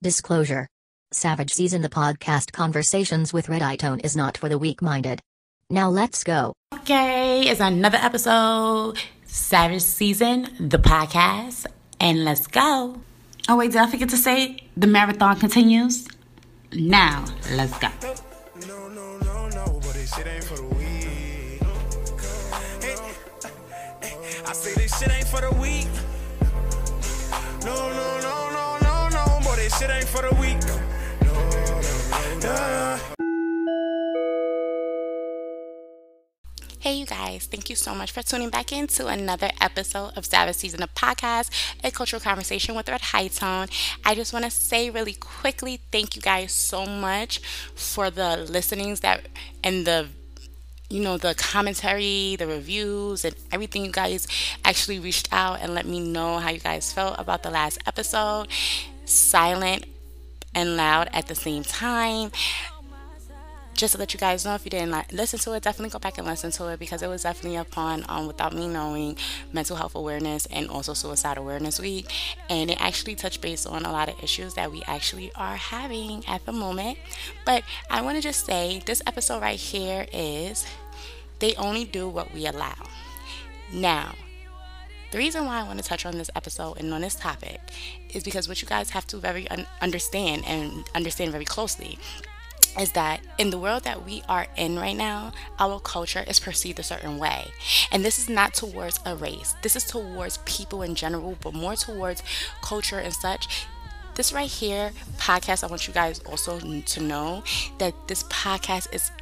Disclosure Savage Season the podcast Conversations with Red Eye Tone is not for the weak minded. Now let's go. Okay, it's another episode, Savage Season, the podcast, and let's go. Oh, wait, did I forget to say the marathon continues? Now, let's go. No, no, no, no, but this shit ain't for the weak. I say this shit ain't for the weak. No, no, no. Hey, you guys, thank you so much for tuning back into another episode of Savage Season of Podcast, a cultural conversation with Red High Tone. I just want to say really quickly thank you guys so much for the listenings that and the you know, the commentary, the reviews, and everything you guys actually reached out and let me know how you guys felt about the last episode silent and loud at the same time. Just to let you guys know, if you didn't listen to it, definitely go back and listen to it because it was definitely upon um, without me knowing mental health awareness and also suicide awareness week, and it actually touched base on a lot of issues that we actually are having at the moment. But I want to just say this episode right here is they only do what we allow. Now, the reason why I want to touch on this episode and on this topic is because what you guys have to very un- understand and understand very closely is that in the world that we are in right now, our culture is perceived a certain way. And this is not towards a race, this is towards people in general, but more towards culture and such. This right here, podcast, I want you guys also to know that this podcast is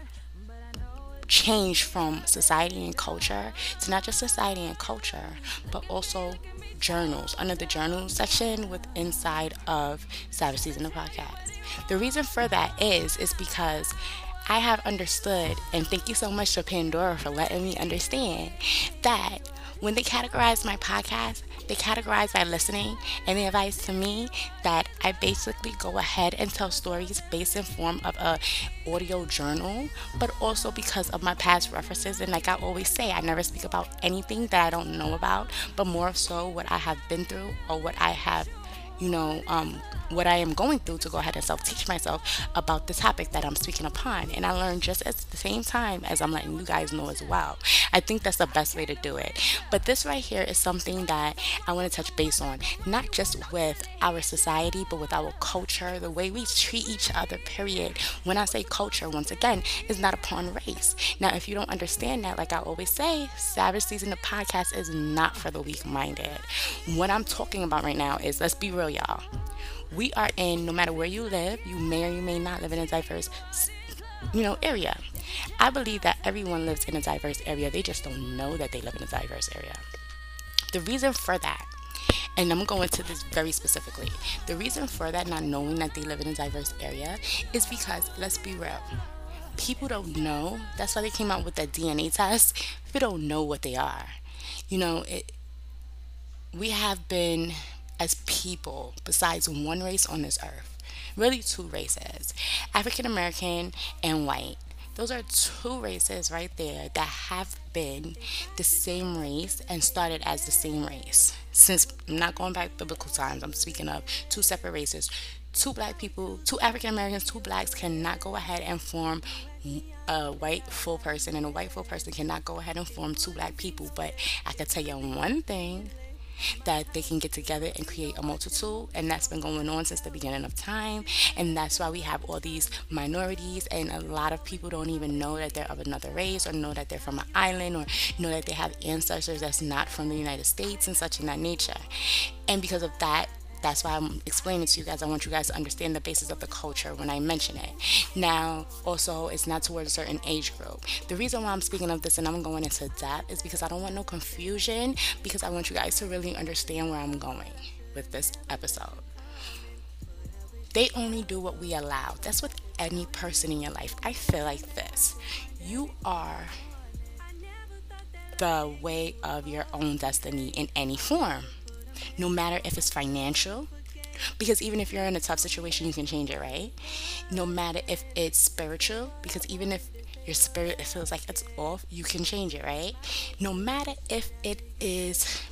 change from society and culture to not just society and culture, but also journals under the journals section with inside of Savage Season of Podcast. The reason for that is is because I have understood, and thank you so much to Pandora for letting me understand that when they categorize my podcast, they categorize by listening and they advise to me that I basically go ahead and tell stories based in form of a audio journal, but also because of my past references. And like I always say, I never speak about anything that I don't know about, but more so what I have been through or what I have you know, um, what I am going through to go ahead and self teach myself about the topic that I'm speaking upon. And I learn just at the same time as I'm letting you guys know as well. I think that's the best way to do it. But this right here is something that I want to touch base on, not just with our society, but with our culture, the way we treat each other, period. When I say culture, once again, is not upon race. Now, if you don't understand that, like I always say, Savage Season the podcast is not for the weak minded. What I'm talking about right now is let's be real real, y'all. We are in, no matter where you live, you may or you may not live in a diverse, you know, area. I believe that everyone lives in a diverse area. They just don't know that they live in a diverse area. The reason for that and I'm going to this very specifically. The reason for that, not knowing that they live in a diverse area, is because let's be real. People don't know. That's why they came out with that DNA test. People don't know what they are. You know, it, we have been as people besides one race on this earth. Really, two races African American and white. Those are two races right there that have been the same race and started as the same race. Since I'm not going back biblical times, I'm speaking of two separate races. Two black people, two African Americans, two blacks cannot go ahead and form a white full person, and a white full person cannot go ahead and form two black people. But I can tell you one thing that they can get together and create a multitude and that's been going on since the beginning of time. And that's why we have all these minorities and a lot of people don't even know that they're of another race or know that they're from an island or know that they have ancestors that's not from the United States and such in that nature. And because of that that's why I'm explaining to you guys. I want you guys to understand the basis of the culture when I mention it. Now, also, it's not towards a certain age group. The reason why I'm speaking of this and I'm going into that is because I don't want no confusion, because I want you guys to really understand where I'm going with this episode. They only do what we allow. That's with any person in your life. I feel like this. You are the way of your own destiny in any form no matter if it's financial, because even if you're in a tough situation, you can change it, right? No matter if it's spiritual, because even if your spirit feels like it's off, you can change it, right? No matter if it is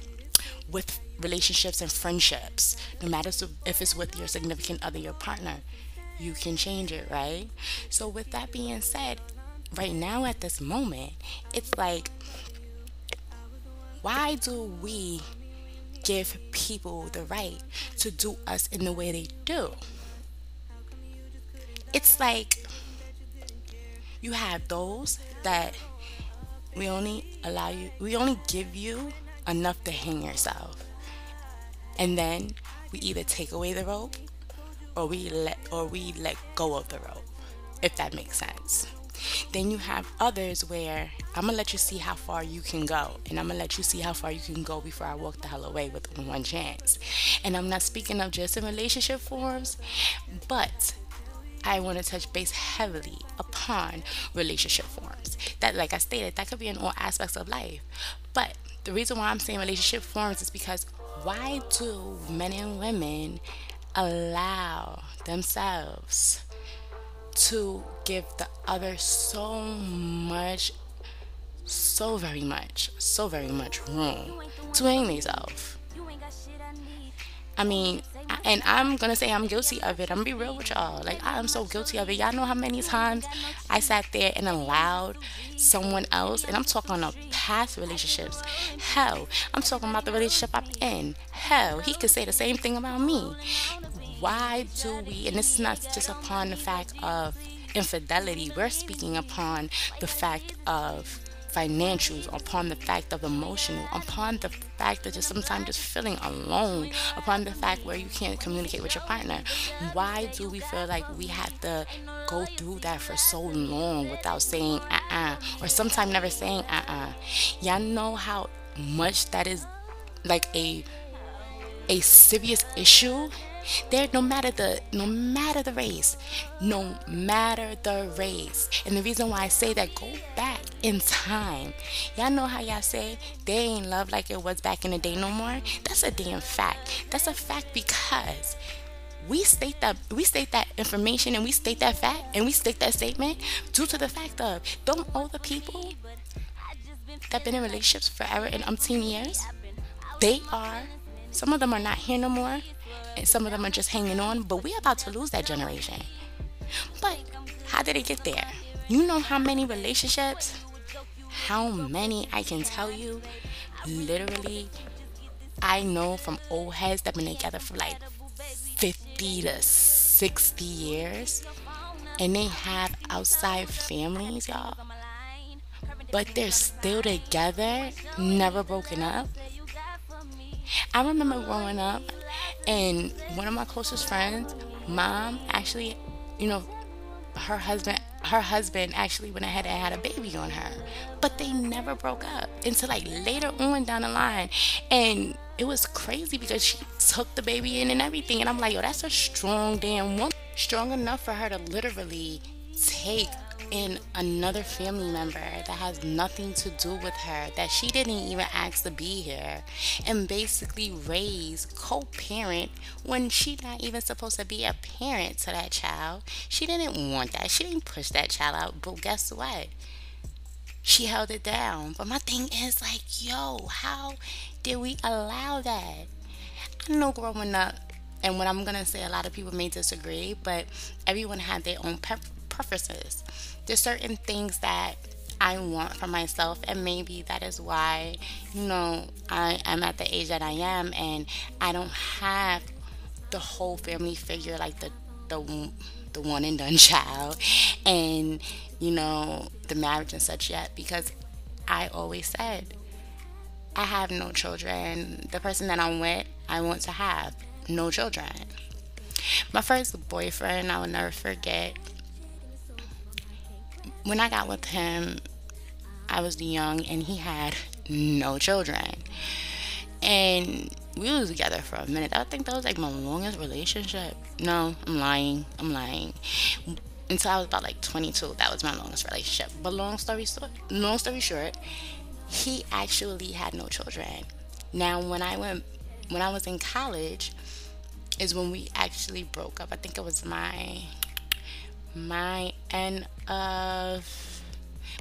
with relationships and friendships, no matter if it's with your significant other, your partner, you can change it, right? So, with that being said, right now at this moment, it's like, why do we give people the right to do us in the way they do? It's like you have those that we only allow you, we only give you enough to hang yourself. And then we either take away the rope or we let or we let go of the rope, if that makes sense. Then you have others where I'm gonna let you see how far you can go, and I'm gonna let you see how far you can go before I walk the hell away with one chance. And I'm not speaking of just in relationship forms, but I want to touch base heavily upon relationship forms. That, like I stated, that could be in all aspects of life. But the reason why I'm saying relationship forms is because why do men and women allow themselves to give the other so much, so very much, so very much room to hang themselves? I mean, and I'm gonna say I'm guilty of it. I'm gonna be real with y'all. Like I'm so guilty of it. Y'all know how many times I sat there and allowed someone else, and I'm talking of past relationships. Hell, I'm talking about the relationship I'm in. Hell, he could say the same thing about me. Why do we? And this is not just upon the fact of infidelity. We're speaking upon the fact of financials, upon the fact of emotional, upon the fact that just sometimes just feeling alone, upon the fact where you can't communicate with your partner. Why do we feel like we have to go through that for so long without saying uh uh or sometimes never saying uh uh? Y'all know how much that is like a a serious issue there, no matter the no matter the race, no matter the race. And the reason why I say that, go back in time. Y'all know how y'all say they ain't love like it was back in the day no more. That's a damn fact. That's a fact because we state that we state that information and we state that fact and we state that statement due to the fact of don't older people that been in relationships forever and umpteen years, they are some of them are not here no more and some of them are just hanging on, but we're about to lose that generation. But how did it get there? You know how many relationships? How many I can tell you? Literally, I know from old heads that been together for like 50 to 60 years, and they have outside families, y'all. But they're still together, never broken up. I remember growing up and one of my closest friends, mom, actually, you know, her husband her husband actually went ahead and had a baby on her. But they never broke up until like later on down the line. And it was crazy because she took the baby in and everything. And I'm like, yo, that's a strong damn woman. Strong enough for her to literally take in another family member that has nothing to do with her, that she didn't even ask to be here, and basically raise, co parent when she not even supposed to be a parent to that child. She didn't want that. She didn't push that child out. But guess what? She held it down. But my thing is like, yo, how did we allow that? I know growing up, and what I'm gonna say, a lot of people may disagree, but everyone had their own preferences there's certain things that I want for myself, and maybe that is why, you know, I am at the age that I am, and I don't have the whole family figure like the the the one and done child, and you know the marriage and such yet, because I always said I have no children. The person that I'm with, I want to have no children. My first boyfriend, I will never forget when I got with him, I was young and he had no children. And we was together for a minute. I think that was like my longest relationship. No, I'm lying. I'm lying. Until I was about like 22, that was my longest relationship. But long story short, long story short, he actually had no children. Now, when I went, when I was in college, is when we actually broke up. I think it was my my end of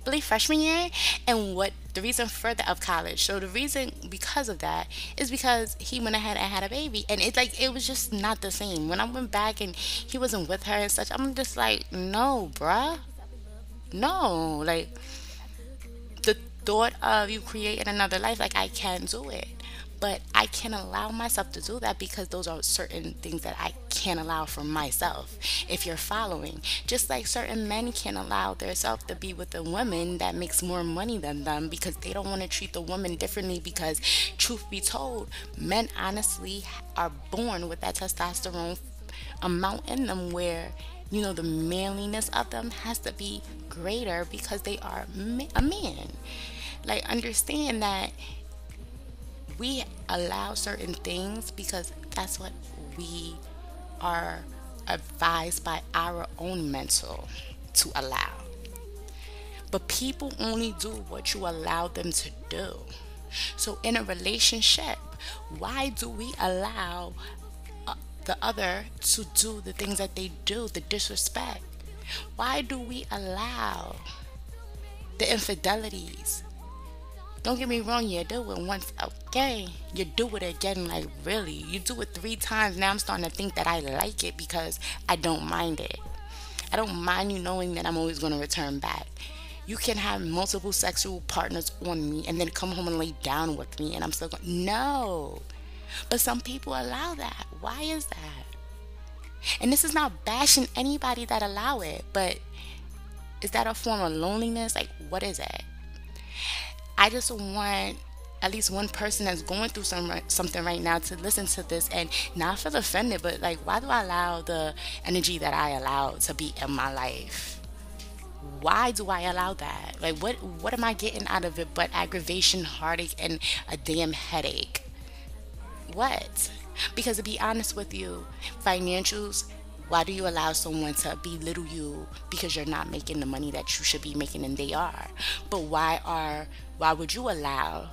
believe freshman year and what the reason for that of college. So the reason because of that is because he went ahead and had a baby and it's like it was just not the same. When i went back and he wasn't with her and such i'm just like no bruh. No like the thought of you creating another life like i can't do it but I can't allow myself to do that because those are certain things that I can't allow for myself. If you're following, just like certain men can't allow themselves to be with a woman that makes more money than them because they don't want to treat the woman differently. Because, truth be told, men honestly are born with that testosterone amount in them where you know the manliness of them has to be greater because they are a man like understand that we allow certain things because that's what we are advised by our own mental to allow. But people only do what you allow them to do. So, in a relationship, why do we allow uh, the other to do the things that they do, the disrespect? Why do we allow the infidelities, don't get me wrong, you do it once, okay. You do it again, like really. You do it three times. Now I'm starting to think that I like it because I don't mind it. I don't mind you knowing that I'm always going to return back. You can have multiple sexual partners on me and then come home and lay down with me, and I'm still going, no. But some people allow that. Why is that? And this is not bashing anybody that allow it, but is that a form of loneliness? Like, what is it? I just want at least one person that's going through some something right now to listen to this and not feel offended, but like, why do I allow the energy that I allow to be in my life? Why do I allow that? Like, what what am I getting out of it but aggravation, heartache, and a damn headache? What? Because to be honest with you, financials why do you allow someone to belittle you because you're not making the money that you should be making and they are? But why are why would you allow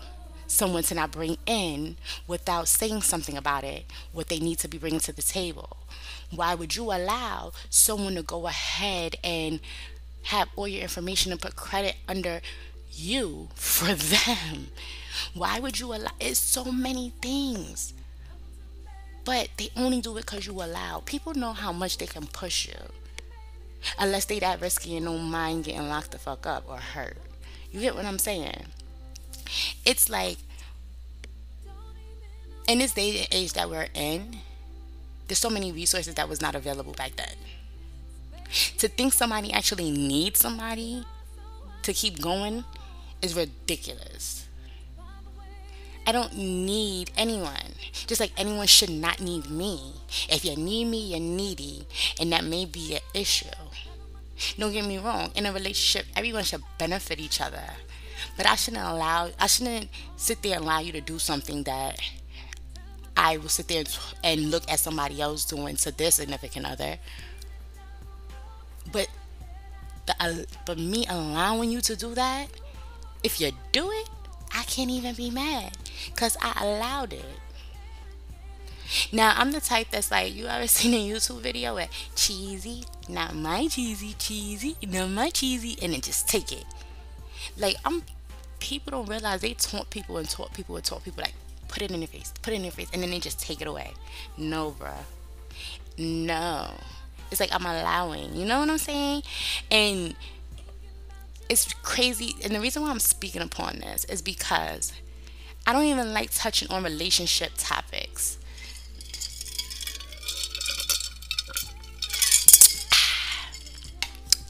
someone to not bring in without saying something about it what they need to be bringing to the table? Why would you allow someone to go ahead and have all your information and put credit under you for them? Why would you allow? It's so many things. But they only do it because you allow. People know how much they can push you. Unless they that risky and don't mind getting locked the fuck up or hurt. You get what I'm saying? It's like in this day and age that we're in, there's so many resources that was not available back then. To think somebody actually needs somebody to keep going is ridiculous. I don't need anyone. Just like anyone should not need me. If you need me, you're needy. And that may be an issue. Don't get me wrong. In a relationship, everyone should benefit each other. But I shouldn't allow, I shouldn't sit there and allow you to do something that I will sit there and look at somebody else doing to their significant other. But the, uh, but me allowing you to do that, if you do it, I can't even be mad because I allowed it. Now I'm the type that's like, you ever seen a YouTube video with cheesy, not my cheesy, cheesy, not my cheesy, and then just take it. Like I'm, people don't realize they taunt people and taunt people and taunt people like, put it in your face, put it in your face, and then they just take it away. No, bruh. No. It's like I'm allowing, you know what I'm saying? And it's crazy. And the reason why I'm speaking upon this is because I don't even like touching on relationship topics.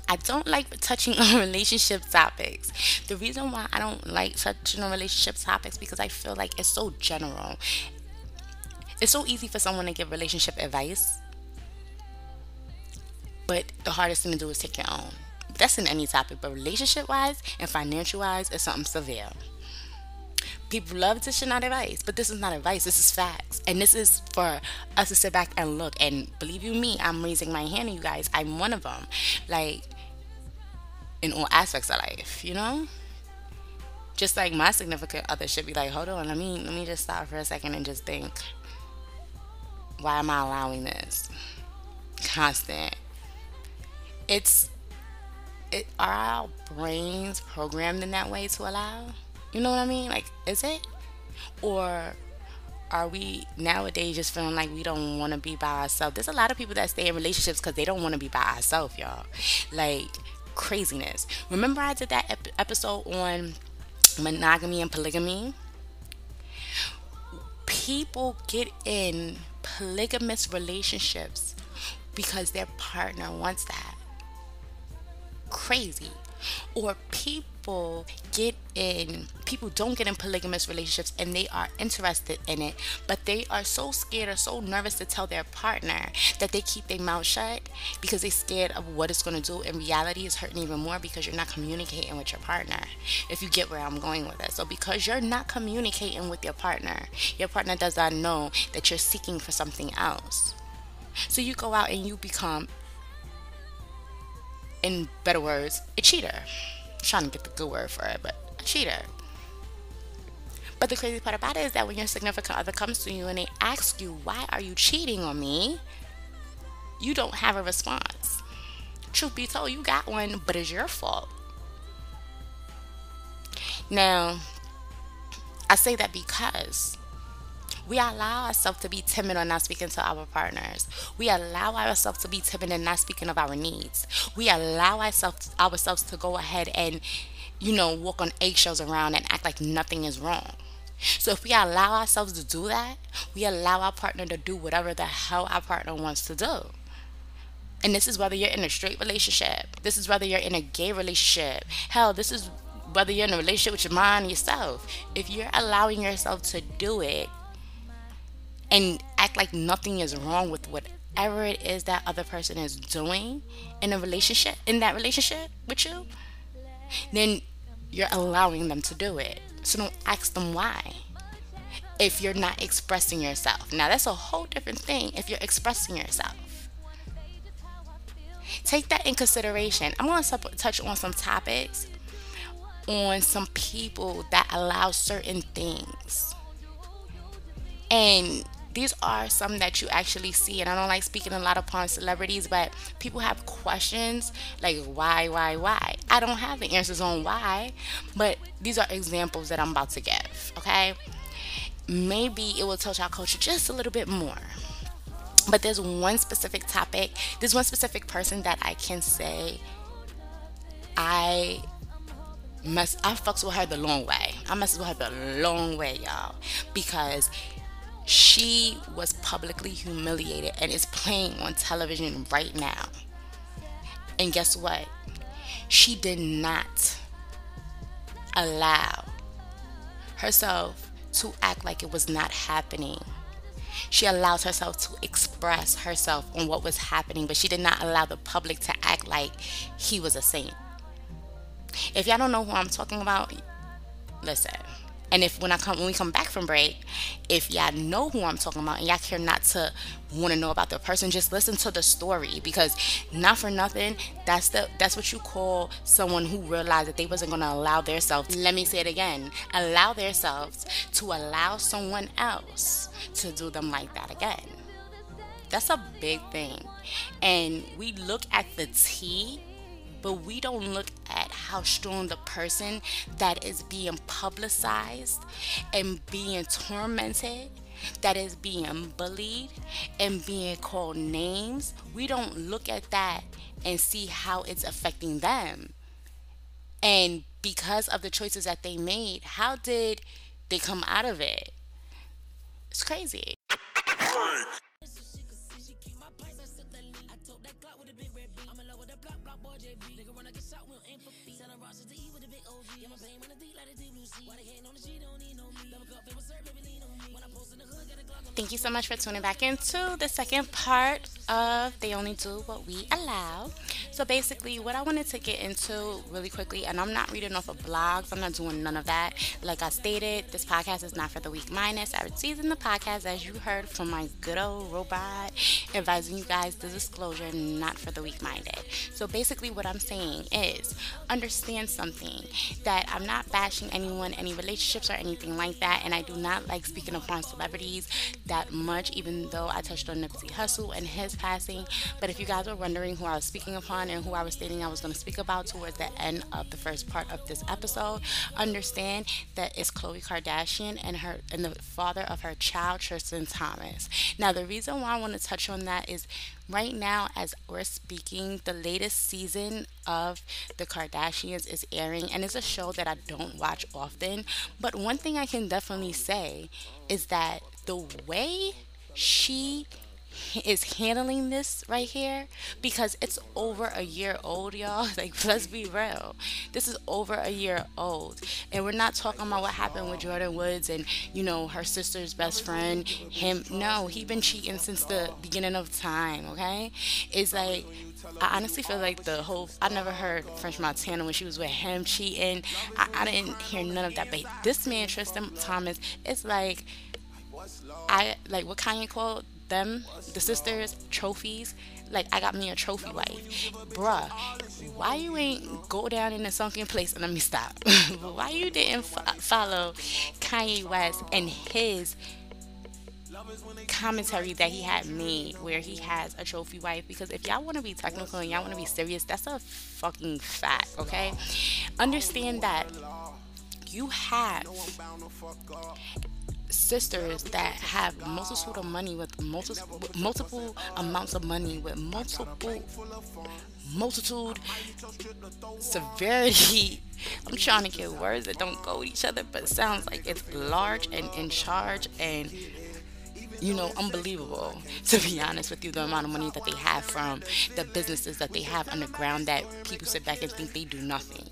I don't like touching on relationship topics. The reason why I don't like touching on relationship topics because I feel like it's so general. It's so easy for someone to give relationship advice, but the hardest thing to do is take your own. That's in any topic, but relationship wise and financial wise is something severe. People love to shit out advice, but this is not advice. This is facts, and this is for us to sit back and look. And believe you me, I'm raising my hand, you guys. I'm one of them. Like in all aspects of life, you know. Just like my significant other should be like, hold on, let me let me just stop for a second and just think. Why am I allowing this? Constant. It's it, are our brains programmed in that way to allow? You know what I mean? Like, is it? Or are we nowadays just feeling like we don't want to be by ourselves? There's a lot of people that stay in relationships because they don't want to be by ourselves, y'all. Like, craziness. Remember, I did that ep- episode on monogamy and polygamy? People get in polygamous relationships because their partner wants that. Crazy. Or people get in, people don't get in polygamous relationships and they are interested in it, but they are so scared or so nervous to tell their partner that they keep their mouth shut because they're scared of what it's going to do. In reality, is hurting even more because you're not communicating with your partner, if you get where I'm going with it. So, because you're not communicating with your partner, your partner does not know that you're seeking for something else. So, you go out and you become in better words, a cheater. I'm trying to get the good word for it, but a cheater. But the crazy part about it is that when your significant other comes to you and they ask you, Why are you cheating on me? you don't have a response. Truth be told, you got one, but it's your fault. Now, I say that because we allow ourselves to be timid or not speaking to our partners. We allow ourselves to be timid and not speaking of our needs. We allow ourselves ourselves to go ahead and, you know, walk on eggshells around and act like nothing is wrong. So if we allow ourselves to do that, we allow our partner to do whatever the hell our partner wants to do. And this is whether you're in a straight relationship. This is whether you're in a gay relationship. Hell, this is whether you're in a relationship with your mind yourself. If you're allowing yourself to do it, and act like nothing is wrong with whatever it is that other person is doing in a relationship in that relationship with you then you're allowing them to do it. So don't ask them why if you're not expressing yourself. Now that's a whole different thing if you're expressing yourself. Take that in consideration. I'm going to touch on some topics on some people that allow certain things. And these are some that you actually see and i don't like speaking a lot upon celebrities but people have questions like why why why i don't have the answers on why but these are examples that i'm about to give okay maybe it will touch our culture just a little bit more but there's one specific topic there's one specific person that i can say i mess I fucks with her the long way. I messes with her the long way, y'all. Because she was publicly humiliated and is playing on television right now. And guess what? She did not allow herself to act like it was not happening. She allowed herself to express herself on what was happening, but she did not allow the public to act like he was a saint. If y'all don't know who I'm talking about, listen. And if when I come when we come back from break, if y'all know who I'm talking about and y'all care not to want to know about the person, just listen to the story because not for nothing, that's the that's what you call someone who realized that they wasn't gonna allow themselves. Let me say it again: allow themselves to allow someone else to do them like that again. That's a big thing, and we look at the T but we don't look how strong the person that is being publicized and being tormented that is being bullied and being called names, we don't look at that and see how it's affecting them. And because of the choices that they made, how did they come out of it? It's crazy. Thank you so much for tuning back into the second part of They Only Do What We Allow. So, basically, what I wanted to get into really quickly, and I'm not reading off of blogs, I'm not doing none of that. Like I stated, this podcast is not for the weak minded. I would season the podcast, as you heard from my good old robot, advising you guys the disclosure, not for the weak minded. So, basically, what I'm saying is understand something that I'm not bashing anyone, any relationships, or anything like that, and I do not like speaking upon celebrities that much, even though I touched on Nipsey Hussle and his passing. But if you guys were wondering who I was speaking upon and who I was stating I was going to speak about towards the end of the first part of this episode, understand that it's Khloe Kardashian and her and the father of her child, Tristan Thomas. Now, the reason why I want to touch on that is right now, as we're speaking, the latest season of The Kardashians is airing, and it's a show that I don't watch often. But one thing I can definitely say is that the way she is handling this right here because it's over a year old, y'all. Like, let's be real. This is over a year old. And we're not talking about what happened with Jordyn Woods and, you know, her sister's best friend, him. No, he been cheating since the beginning of time, okay? It's like, I honestly feel like the whole, I never heard French Montana when she was with him cheating. I, I didn't hear none of that. But this man, Tristan Thomas, it's like, I, like what Kanye called them, the sisters, trophies. Like I got me a trophy wife, bruh. Why you ain't go down in a sunken place? And let me stop. why you didn't fo- follow Kanye West and his commentary that he had made where he has a trophy wife because if y'all want to be technical and y'all want to be serious that's a fucking fact okay understand that you have sisters that have multitude of money with multiple multiple amounts of money with multiple multitude severity i'm trying to get words that don't go with each other but sounds like it's large and in charge and you know, unbelievable, to be honest with you, the amount of money that they have from the businesses that they have underground that people sit back and think they do nothing.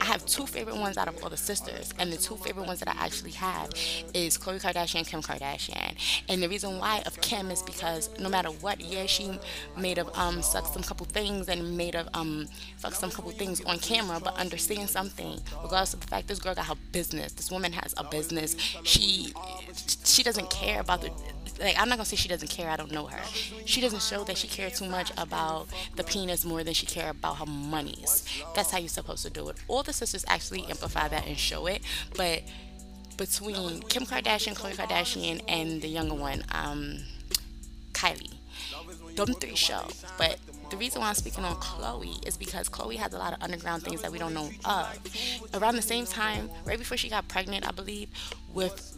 I have two favorite ones out of all the sisters, and the two favorite ones that I actually have is Khloe Kardashian and Kim Kardashian. And the reason why of Kim is because no matter what, yeah, she made of um suck some couple things and made of um fuck some couple things on camera, but understand something, regardless of the fact this girl got her business. This woman has a business. She she doesn't care about the like I'm not gonna say she doesn't care. I don't know her. She doesn't show that she cares too much about the penis more than she care about her monies. That's how you're supposed to do it. All the sisters actually amplify that and show it, but between Kim Kardashian, Khloe Kardashian, and the younger one, um, Kylie, them three show. But the reason why I'm speaking on Khloe is because Khloe has a lot of underground things that we don't know of. Around the same time, right before she got pregnant, I believe, with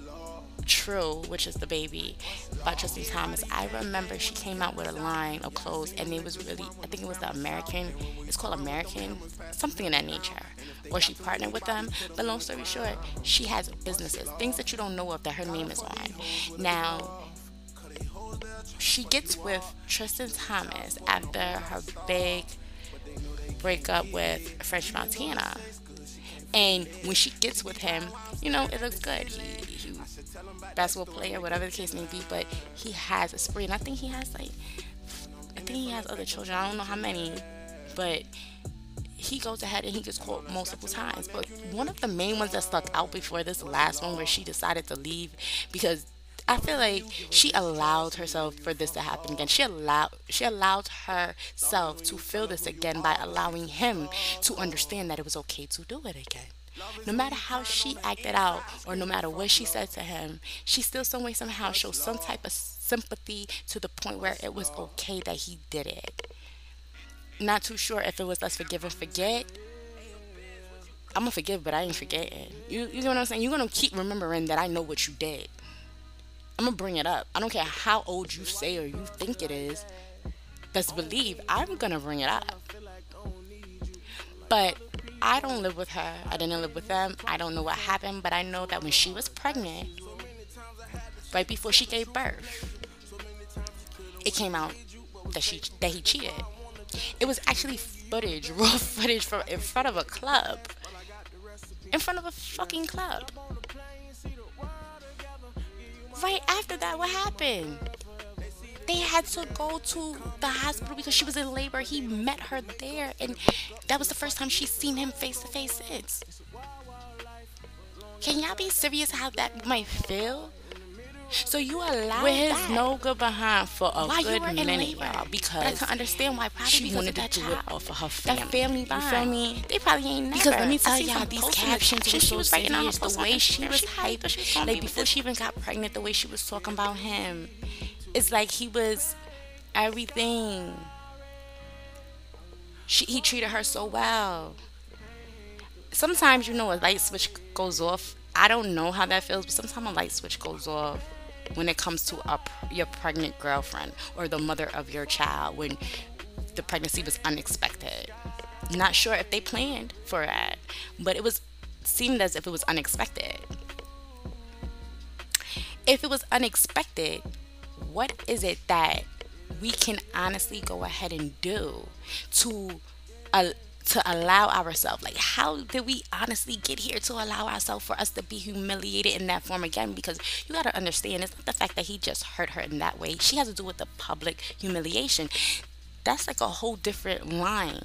True, which is the baby by Tristan Thomas. I remember she came out with a line of clothes and it was really, I think it was the American, it's called American, something in that nature, or she partnered with them. But long story short, she has businesses, things that you don't know of that her name is on. Now, she gets with Tristan Thomas after her big breakup with French Montana. And when she gets with him, you know, it looks good. He, basketball player, whatever the case may be, but he has a spree. And I think he has like, I think he has other children. I don't know how many, but he goes ahead and he gets caught multiple times. But one of the main ones that stuck out before this last one, where she decided to leave because I feel like she allowed herself for this to happen again. She allowed she allowed herself to feel this again by allowing him to understand that it was okay to do it again. No matter how she acted out or no matter what she said to him, she still some way somehow showed some type of sympathy to the point where it was okay that he did it. Not too sure if it was let's forgive and forget. I'm gonna forgive, but I ain't forgetting. You, you know what I'm saying? You're gonna keep remembering that I know what you did. I'm gonna bring it up. I don't care how old you say or you think it is. Best believe I'm gonna bring it up. But I don't live with her. I didn't live with them. I don't know what happened, but I know that when she was pregnant, right before she gave birth, it came out that she that he cheated. It was actually footage, raw footage from in front of a club. In front of a fucking club right after that, what happened? They had to go to the hospital because she was in labor. He met her there, and that was the first time she's seen him face to face since. Can y'all be serious how that might feel? So you allowed with his that. no good behind for a why good minute, y'all. Because but I can understand why. Probably she wanted to do child. it off of her family. That family bond. You feel me? They probably ain't never. Because let me tell y'all, these captions were so serious. The way she was hyped, like before she even got pregnant, the way she was talking about him, it's like he was everything. She, he treated her so well. Sometimes, you know, a light switch goes off. I don't know how that feels, but sometimes a light switch goes off when it comes to a, your pregnant girlfriend or the mother of your child when the pregnancy was unexpected. Not sure if they planned for it, but it was seemed as if it was unexpected. If it was unexpected, what is it that we can honestly go ahead and do to uh, to allow ourselves? Like how did we honestly get here to allow ourselves for us to be humiliated in that form again? Because you got to understand it's not the fact that he just hurt her in that way. She has to do with the public humiliation. That's like a whole different line.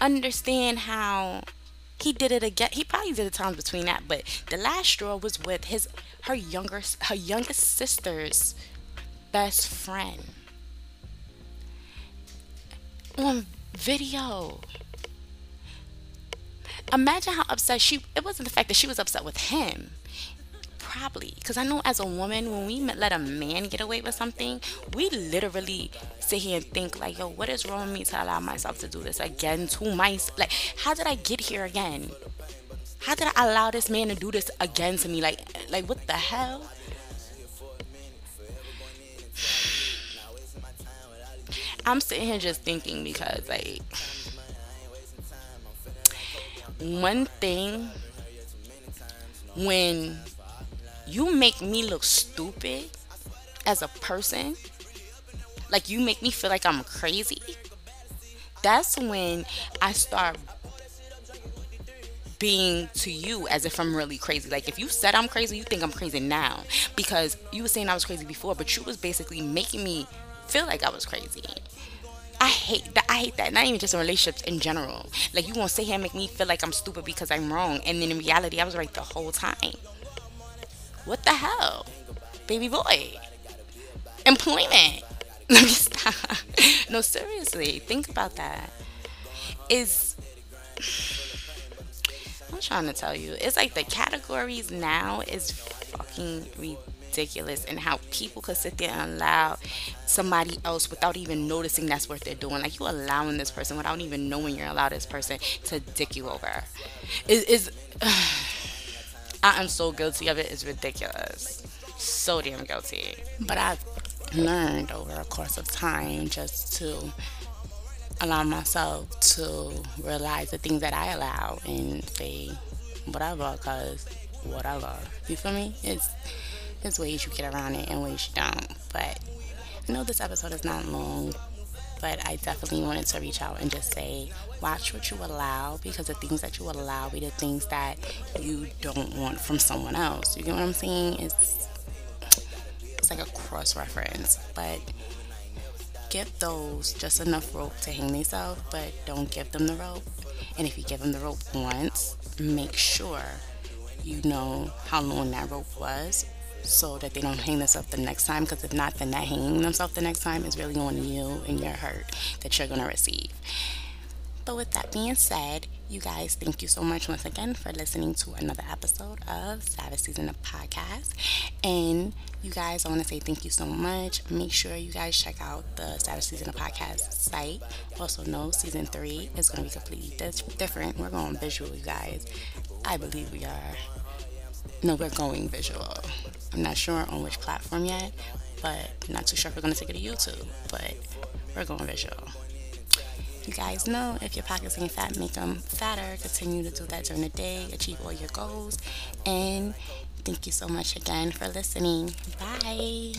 Understand how he did it again he probably did it times between that but the last straw was with his her younger her youngest sister's best friend. On video. Imagine how upset she it wasn't the fact that she was upset with him probably because i know as a woman when we let a man get away with something we literally sit here and think like yo what is wrong with me to allow myself to do this again to myself? like how did i get here again how did i allow this man to do this again to me like like what the hell i'm sitting here just thinking because like one thing when you make me look stupid as a person, like you make me feel like I'm crazy, that's when I start being to you as if I'm really crazy. Like if you said I'm crazy, you think I'm crazy now because you were saying I was crazy before, but you was basically making me feel like I was crazy. I hate that. I hate that. Not even just in relationships in general. Like you won't sit here and make me feel like I'm stupid because I'm wrong, and then in reality, I was right the whole time. What the hell, baby boy? Employment. Let me stop. No, seriously, think about that. Is I'm trying to tell you, it's like the categories now is fucking ridiculous and how people could sit there and allow somebody else without even noticing that's what they're doing. Like you allowing this person without even knowing you're allowed this person to dick you over. Is is I am so guilty of it. It's ridiculous. So damn guilty. But I've learned over a course of time just to allow myself to realize the things that I allow and say whatever because whatever. You feel me? It's there's ways you get around it and ways you don't. But I know this episode is not long, but I definitely wanted to reach out and just say, watch what you allow because the things that you allow be the things that you don't want from someone else. You get what I'm saying? It's it's like a cross reference, but give those just enough rope to hang themselves, but don't give them the rope. And if you give them the rope once, make sure you know how long that rope was so that they don't hang themselves the next time because if not then that hanging themselves the next time is really on you and your hurt that you're going to receive. But with that being said you guys thank you so much once again for listening to another episode of Savage Season of Podcast. And you guys I want to say thank you so much. Make sure you guys check out the Savage Season of Podcast site. Also know season 3 is going to be completely different. We're going visual you guys. I believe we are no we're going visual I'm not sure on which platform yet, but not too sure if we're going to take it to YouTube, but we're going visual. You guys know if your pockets ain't fat, make them fatter. Continue to do that during the day, achieve all your goals, and thank you so much again for listening. Bye.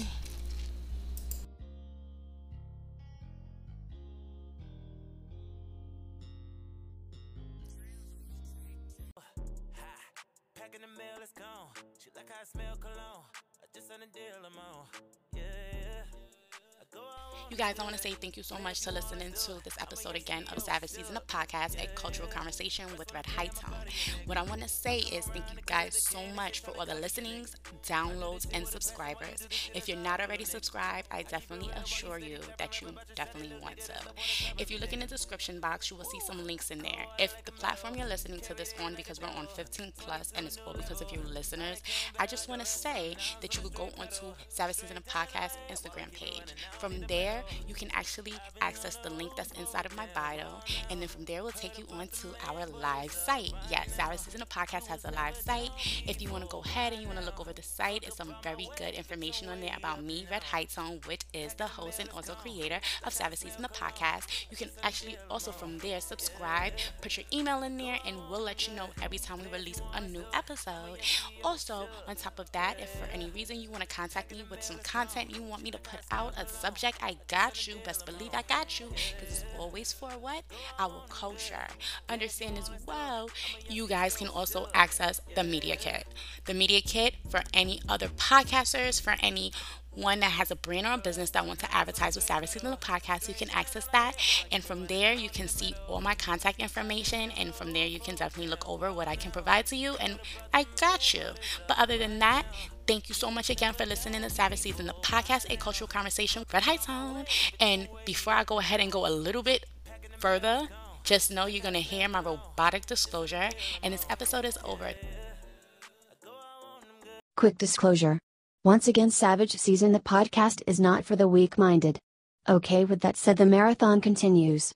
now. You guys, I want to say thank you so much to listening to this episode again of Savage Season of Podcast, a cultural conversation with Red High Tone. What I want to say is thank you guys so much for all the listenings, downloads, and subscribers. If you're not already subscribed, I definitely assure you that you definitely want to. If you look in the description box, you will see some links in there. If the platform you're listening to this on, because we're on 15 plus, and it's all because of you listeners, I just want to say that you could go onto Savage Season of Podcast Instagram page. From there, you can actually access the link that's inside of my bio, and then from there, we'll take you onto our live site. Yes, Savage Season of Podcast has a live site. If you want to go ahead and you want to look over the site, it's some very good information on there about me, Red Hightone, which is the host and also creator of Savage Season the Podcast. You can actually also from there subscribe, put your email in there, and we'll let you know every time we release a new episode. Also, on top of that, if for any reason you want to contact me with some content you want me to put out, a subject, I got you. Best believe I got you because it's always for what? Our culture. Understand as well, you guys can also access the Media Kit. The Media Kit for any other podcasters, for any one that has a brand or a business that wants to advertise with Savage Season Podcast, you can access that. And from there, you can see all my contact information. And from there, you can definitely look over what I can provide to you. And I got you. But other than that, Thank you so much again for listening to Savage Season, the podcast, a cultural conversation, Red High Tone. And before I go ahead and go a little bit further, just know you're going to hear my robotic disclosure, and this episode is over. Quick disclosure. Once again, Savage Season the podcast is not for the weak minded. Okay, with that said, the marathon continues.